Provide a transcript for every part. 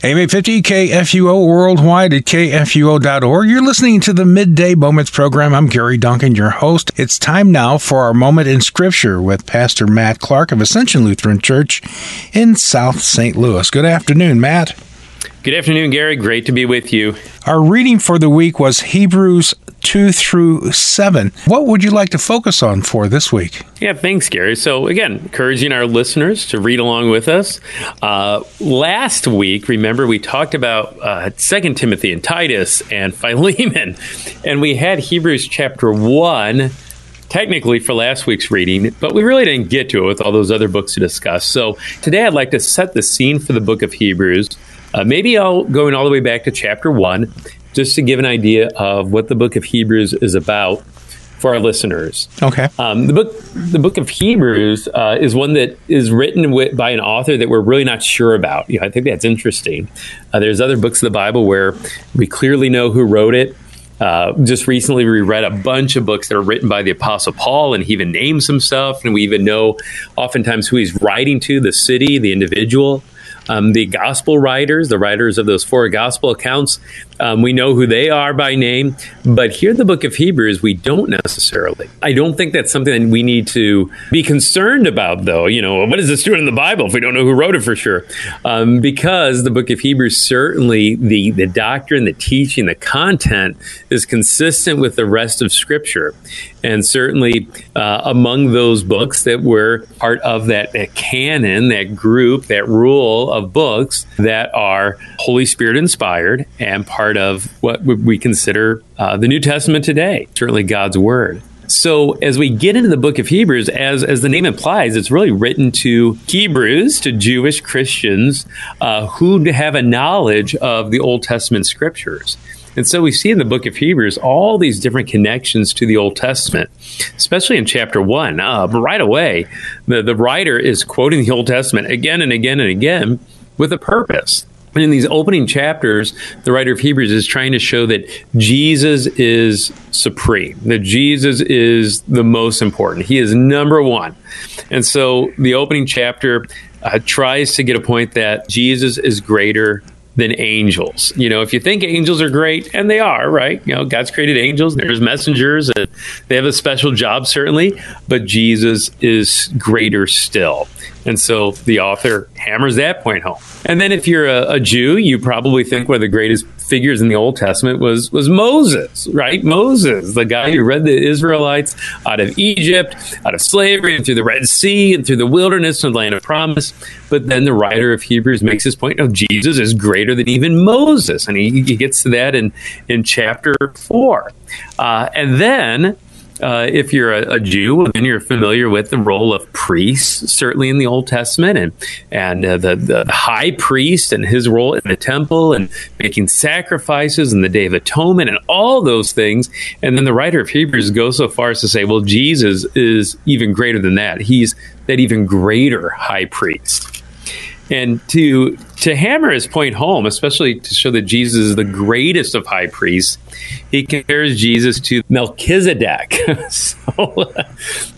AM 850 KFUO worldwide at KFUO.org. You're listening to the Midday Moments program. I'm Gary Duncan, your host. It's time now for our moment in Scripture with Pastor Matt Clark of Ascension Lutheran Church in South St. Louis. Good afternoon, Matt. Good afternoon, Gary. Great to be with you. Our reading for the week was Hebrews 2 through 7. What would you like to focus on for this week? Yeah, thanks, Gary. So, again, encouraging our listeners to read along with us. Uh, last week, remember, we talked about uh, 2 Timothy and Titus and Philemon, and we had Hebrews chapter 1 technically for last week's reading, but we really didn't get to it with all those other books to discuss. So today I'd like to set the scene for the book of Hebrews. Uh, maybe I'll go in all the way back to chapter 1 just to give an idea of what the book of Hebrews is about for our listeners. Okay. Um, the book, the book of Hebrews, uh, is one that is written with, by an author that we're really not sure about. You know, I think that's interesting. Uh, there's other books of the Bible where we clearly know who wrote it. Uh, just recently, we read a bunch of books that are written by the Apostle Paul, and he even names himself, and we even know oftentimes who he's writing to, the city, the individual. Um, the gospel writers, the writers of those four gospel accounts, um, we know who they are by name. But here, in the book of Hebrews, we don't necessarily. I don't think that's something that we need to be concerned about, though. You know, what is this doing in the Bible if we don't know who wrote it for sure? Um, because the book of Hebrews, certainly the, the doctrine, the teaching, the content is consistent with the rest of Scripture. And certainly uh, among those books that were part of that, that canon, that group, that rule of books that are Holy Spirit inspired and part of what we consider uh, the New Testament today, certainly God's Word. So as we get into the book of Hebrews, as as the name implies, it's really written to Hebrews, to Jewish Christians uh, who have a knowledge of the Old Testament scriptures. And so we see in the book of Hebrews all these different connections to the Old Testament, especially in chapter one. Uh, right away, the, the writer is quoting the Old Testament again and again and again with a purpose. And in these opening chapters, the writer of Hebrews is trying to show that Jesus is supreme, that Jesus is the most important. He is number one. And so the opening chapter uh, tries to get a point that Jesus is greater than angels. You know, if you think angels are great, and they are, right? You know, God's created angels, there's messengers, and they have a special job, certainly, but Jesus is greater still. And so the author hammers that point home. And then if you're a, a Jew, you probably think one of the greatest figures in the Old Testament was was Moses, right? Moses, the guy who led the Israelites out of Egypt, out of slavery, and through the Red Sea, and through the wilderness and the land of promise. But then the writer of Hebrews makes his point: of Jesus is greater than even Moses, and he, he gets to that in in chapter four, uh, and then uh, if you're a, a, Jew, then you're familiar with the role of priests, certainly in the Old Testament, and and uh, the the high priest and his role in the temple and making sacrifices and the Day of Atonement and all those things. And then the writer of Hebrews goes so far as to say, well, Jesus is even greater than that. He's that even greater high priest. And to to hammer his point home, especially to show that Jesus is the greatest of high priests, he compares Jesus to Melchizedek. so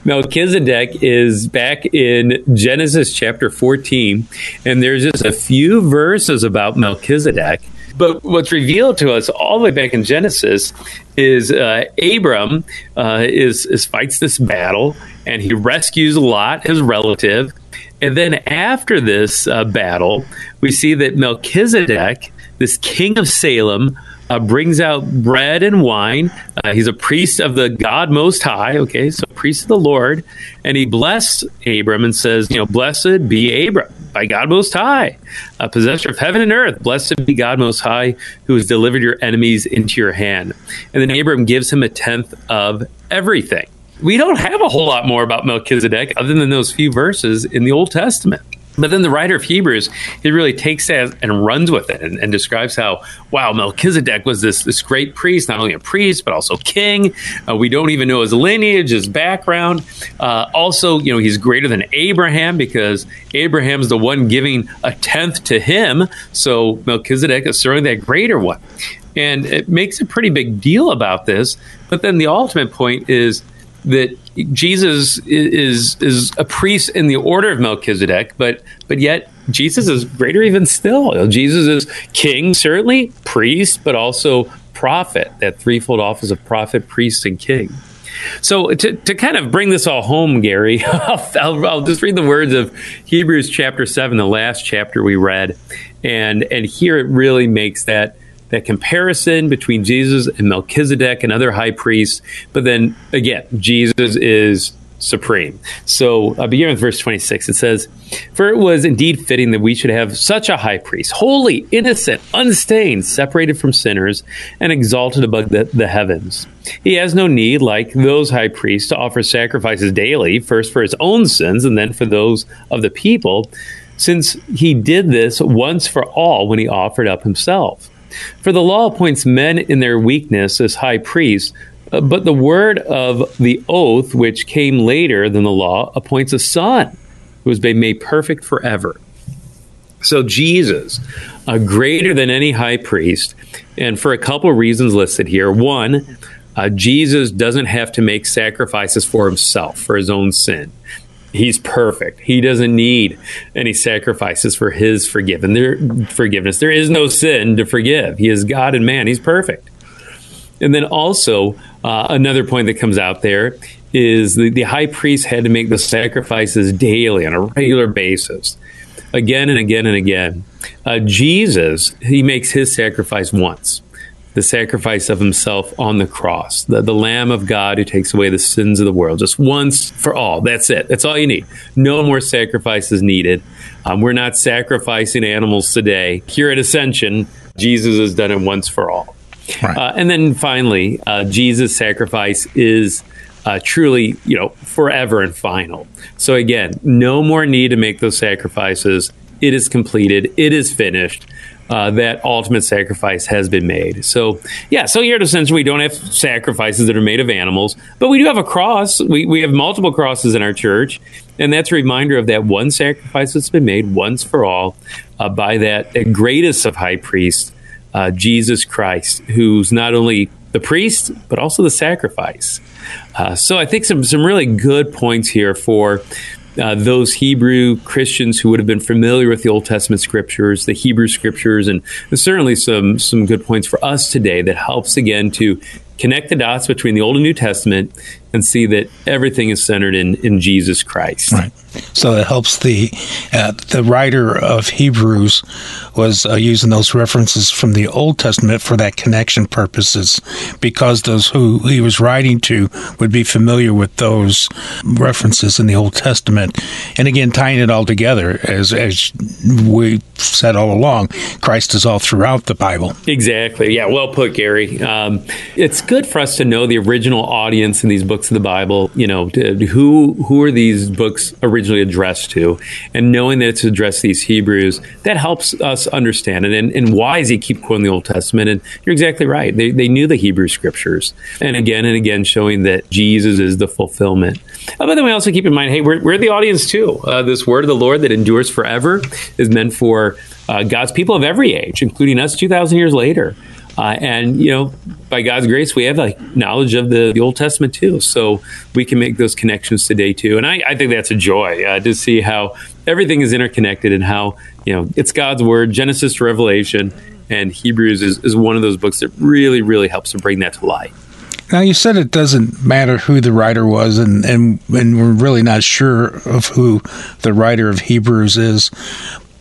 Melchizedek is back in Genesis chapter 14, and there's just a few verses about Melchizedek. But what's revealed to us all the way back in Genesis is uh, Abram uh, is, is fights this battle, and he rescues Lot, his relative, and then after this uh, battle, we see that Melchizedek, this king of Salem, uh, brings out bread and wine. Uh, he's a priest of the God Most High, okay, so priest of the Lord. And he blessed Abram and says, you know, blessed be Abram by God Most High, a possessor of heaven and earth. Blessed be God Most High, who has delivered your enemies into your hand. And then Abram gives him a tenth of everything we don't have a whole lot more about Melchizedek other than those few verses in the Old Testament. But then the writer of Hebrews, he really takes that and runs with it and, and, describes how, wow, Melchizedek was this, this great priest, not only a priest, but also king. Uh, we don't even know his lineage, his background. Uh, also, you know, he's greater than Abraham because Abraham's the one giving a tenth to him. So Melchizedek is certainly that greater one. And it makes a pretty big deal about this. But then the ultimate point is that Jesus is is a priest in the order of Melchizedek, but but yet Jesus is greater even still. Jesus is king, certainly, priest, but also prophet, that threefold office of prophet, priest, and king. So to, to kind of bring this all home, Gary, I'll, I'll, just read the words of Hebrews chapter seven, the last chapter we read, and and here it really makes that that comparison between Jesus and Melchizedek and other high priests. But then again, Jesus is supreme. So, uh, beginning with verse 26, it says, For it was indeed fitting that we should have such a high priest, holy, innocent, unstained, separated from sinners, and exalted above the, the heavens. He has no need, like those high priests, to offer sacrifices daily, first for his own sins and then for those of the people, since he did this once for all when he offered up himself. For the law appoints men in their weakness as high priests uh, but the word of the oath, which came later than the law, appoints a son who has been made perfect forever. So Jesus, uh, greater than any high priest, and for a couple of reasons listed here. One, uh, Jesus doesn't have to make sacrifices for himself, for his own sin. He's perfect. He doesn't need any sacrifices for his forgiven there, forgiveness. There is no sin to forgive. He is God and man. He's perfect. And then also, uh, another point that comes out there is the, the high priest had to make the sacrifices daily on a regular basis, again and again and again. Uh, Jesus, he makes his sacrifice once the sacrifice of himself on the cross, the, the Lamb of God who takes away the sins of the world, just once for all. That's it. That's all you need. No more sacrifices needed. Um, we're not sacrificing animals today. Here at Ascension, Jesus has done it once for all. Right. Uh, and then finally, uh, Jesus' sacrifice is uh, truly, you know, forever and final. So again, no more need to make those sacrifices. It is completed. It is finished. Uh, that ultimate sacrifice has been made. So, yeah, so here at Ascension, we don't have sacrifices that are made of animals, but we do have a cross. We, we have multiple crosses in our church, and that's a reminder of that one sacrifice that's been made once for all uh, by that, greatest of high priests, uh, Jesus Christ, who's not only the priest but also the sacrifice. Uh, so I think some some really good points here for. Uh, those Hebrew Christians who would have been familiar with the Old Testament scriptures, the Hebrew scriptures, and certainly some some good points for us today that helps again to connect the dots between the Old and New Testament and see that everything is centered in, in Jesus Christ. Right. So it helps the uh, the writer of Hebrews was uh, using those references from the Old Testament for that connection purposes, because those who he was writing to would be familiar with those references in the Old Testament, and again tying it all together as as we said all along, Christ is all throughout the Bible. Exactly. Yeah. Well put, Gary. Um, it's good for us to know the original audience in these books of the Bible. You know, who who are these books originally addressed to, and knowing that it's addressed to these Hebrews, that helps us understand it. And, and why does he keep quoting the Old Testament? And you're exactly right. They they knew the Hebrew scriptures, and again and again showing that Jesus is the fulfillment. Uh, but then we also keep in mind, hey, we're, we're the audience too. Uh, this word of the Lord that endures forever is meant for uh, God's people of every age, including us 2,000 years later. Uh, and you know, by God's grace, we have like knowledge of the, the, Old Testament too, so we can make those connections today too. And I, I think that's a joy uh, to see how everything is interconnected and how you know it's God's word, Genesis to Revelation, and Hebrews is, is one of those books that really, really helps to bring that to light. Now you said it doesn't matter who the writer was, and, and and we're really not sure of who the writer of Hebrews is.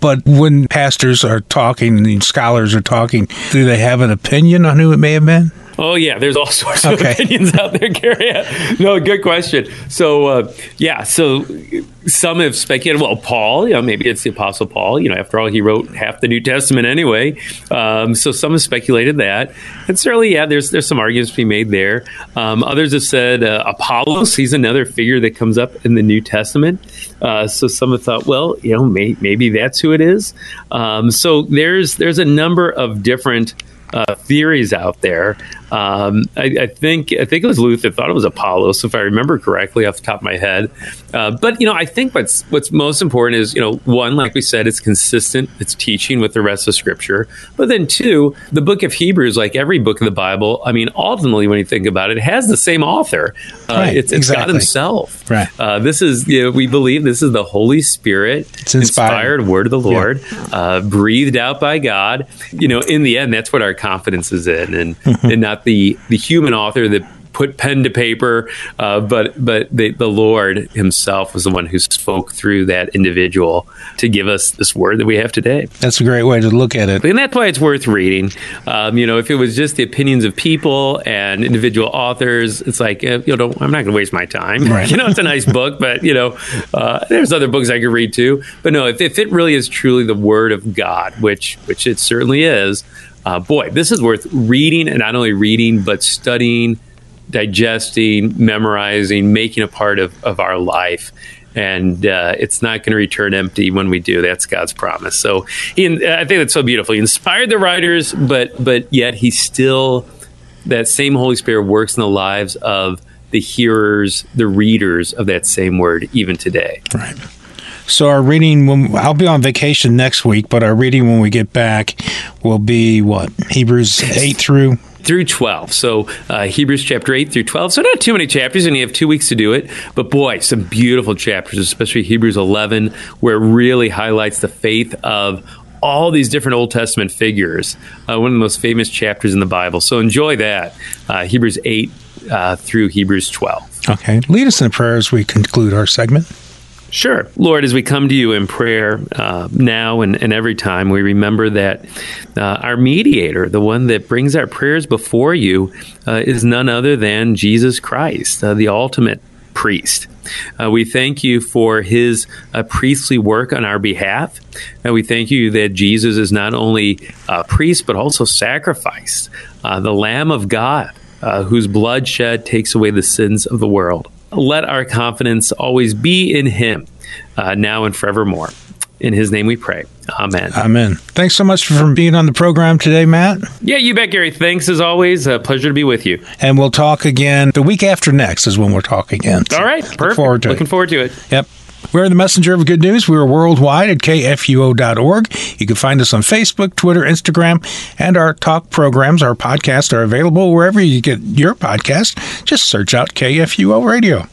But when pastors are talking and scholars are talking, do they have an opinion on who it may have been? Oh yeah, there's all sorts of okay. opinions out there, Gary. no, good question. So uh, yeah, so some have speculated. Well, Paul, you know, maybe it's the Apostle Paul. You know, after all, he wrote half the New Testament anyway. Um, so some have speculated that, and certainly, yeah, there's there's some arguments to be made there. Um, others have said uh, Apollos. He's another figure that comes up in the New Testament. Uh, so some have thought, well, you know, may, maybe that's who it is. Um, so there's there's a number of different uh, theories out there. Um, I, I, think I think it was Luther thought it was Apollos, if I remember correctly off the top of my head. Uh, but you know, I think what's what's most important is you know one, like we said, it's consistent, it's teaching with the rest of Scripture. But then two, the book of Hebrews, like every book of the Bible, I mean, ultimately, when you think about it, it has the same author. Uh, right, it's, it's exactly. God Himself. Right. Uh, this is you know, we believe this is the Holy Spirit, it's inspired, inspired word of the Lord, yeah. Uh, breathed out by God. You know, in the end, that's what our confidence is in, and and not the the human author that put pen to paper, uh, but but the, the Lord Himself was the one who spoke through that individual to give us this word that we have today. That's a great way to look at it, and that's why it's worth reading. Um, you know, if it was just the opinions of people and individual authors, it's like uh, you know, I'm not going to waste my time. Right. you know, it's a nice book, but you know, uh, there's other books I could read too. But no, if, if it really is truly the Word of God, which which it certainly is. Uh, boy, this is worth reading and not only reading, but studying digesting, memorizing, making a part of, of our life. And uh, it's not going to return empty when we do. That's God's promise. So he, I think that's so beautiful. He inspired the writers, but but yet he still that same Holy Spirit works in the lives of the hearers, the readers of that same word, even today. Right. So our reading, when, I'll be on vacation next week, but our reading when we get back will be what Hebrews eight through through 12. So uh, Hebrews chapter 8 through 12. So not too many chapters, and you have two weeks to do it. But boy, some beautiful chapters, especially Hebrews 11, where it really highlights the faith of all these different Old Testament figures. Uh, one of the most famous chapters in the Bible. So enjoy that. Uh, Hebrews 8 uh, through Hebrews 12. Okay. Lead us in a prayer as we conclude our segment. Sure. Lord, as we come to you in prayer uh, now and, and, every time, we remember that uh, our mediator, the one that brings our prayers before you, uh, is none other than Jesus Christ, uh, the ultimate priest. Uh, we thank you for his uh, priestly work on our behalf. And we thank you that Jesus is not only a priest, but also sacrificed, the Lamb of God, whose blood shed takes away the sins of the world let our confidence always be in Him, uh, now and forevermore. In His name we pray. Amen. Amen. Thanks so much for being on the program today, Matt. Yeah, you bet, Gary. Thanks as always. A pleasure to be with you. And we'll talk again the week after next is when we'll talk again. So All right. Perfect. Forward Looking it. forward to it. Yep. We're the messenger of good news. We're worldwide at kfuo.org. You can find us on Facebook, Twitter, Instagram, and our talk programs, our podcasts are available wherever you get your podcast. Just search out KFUO Radio.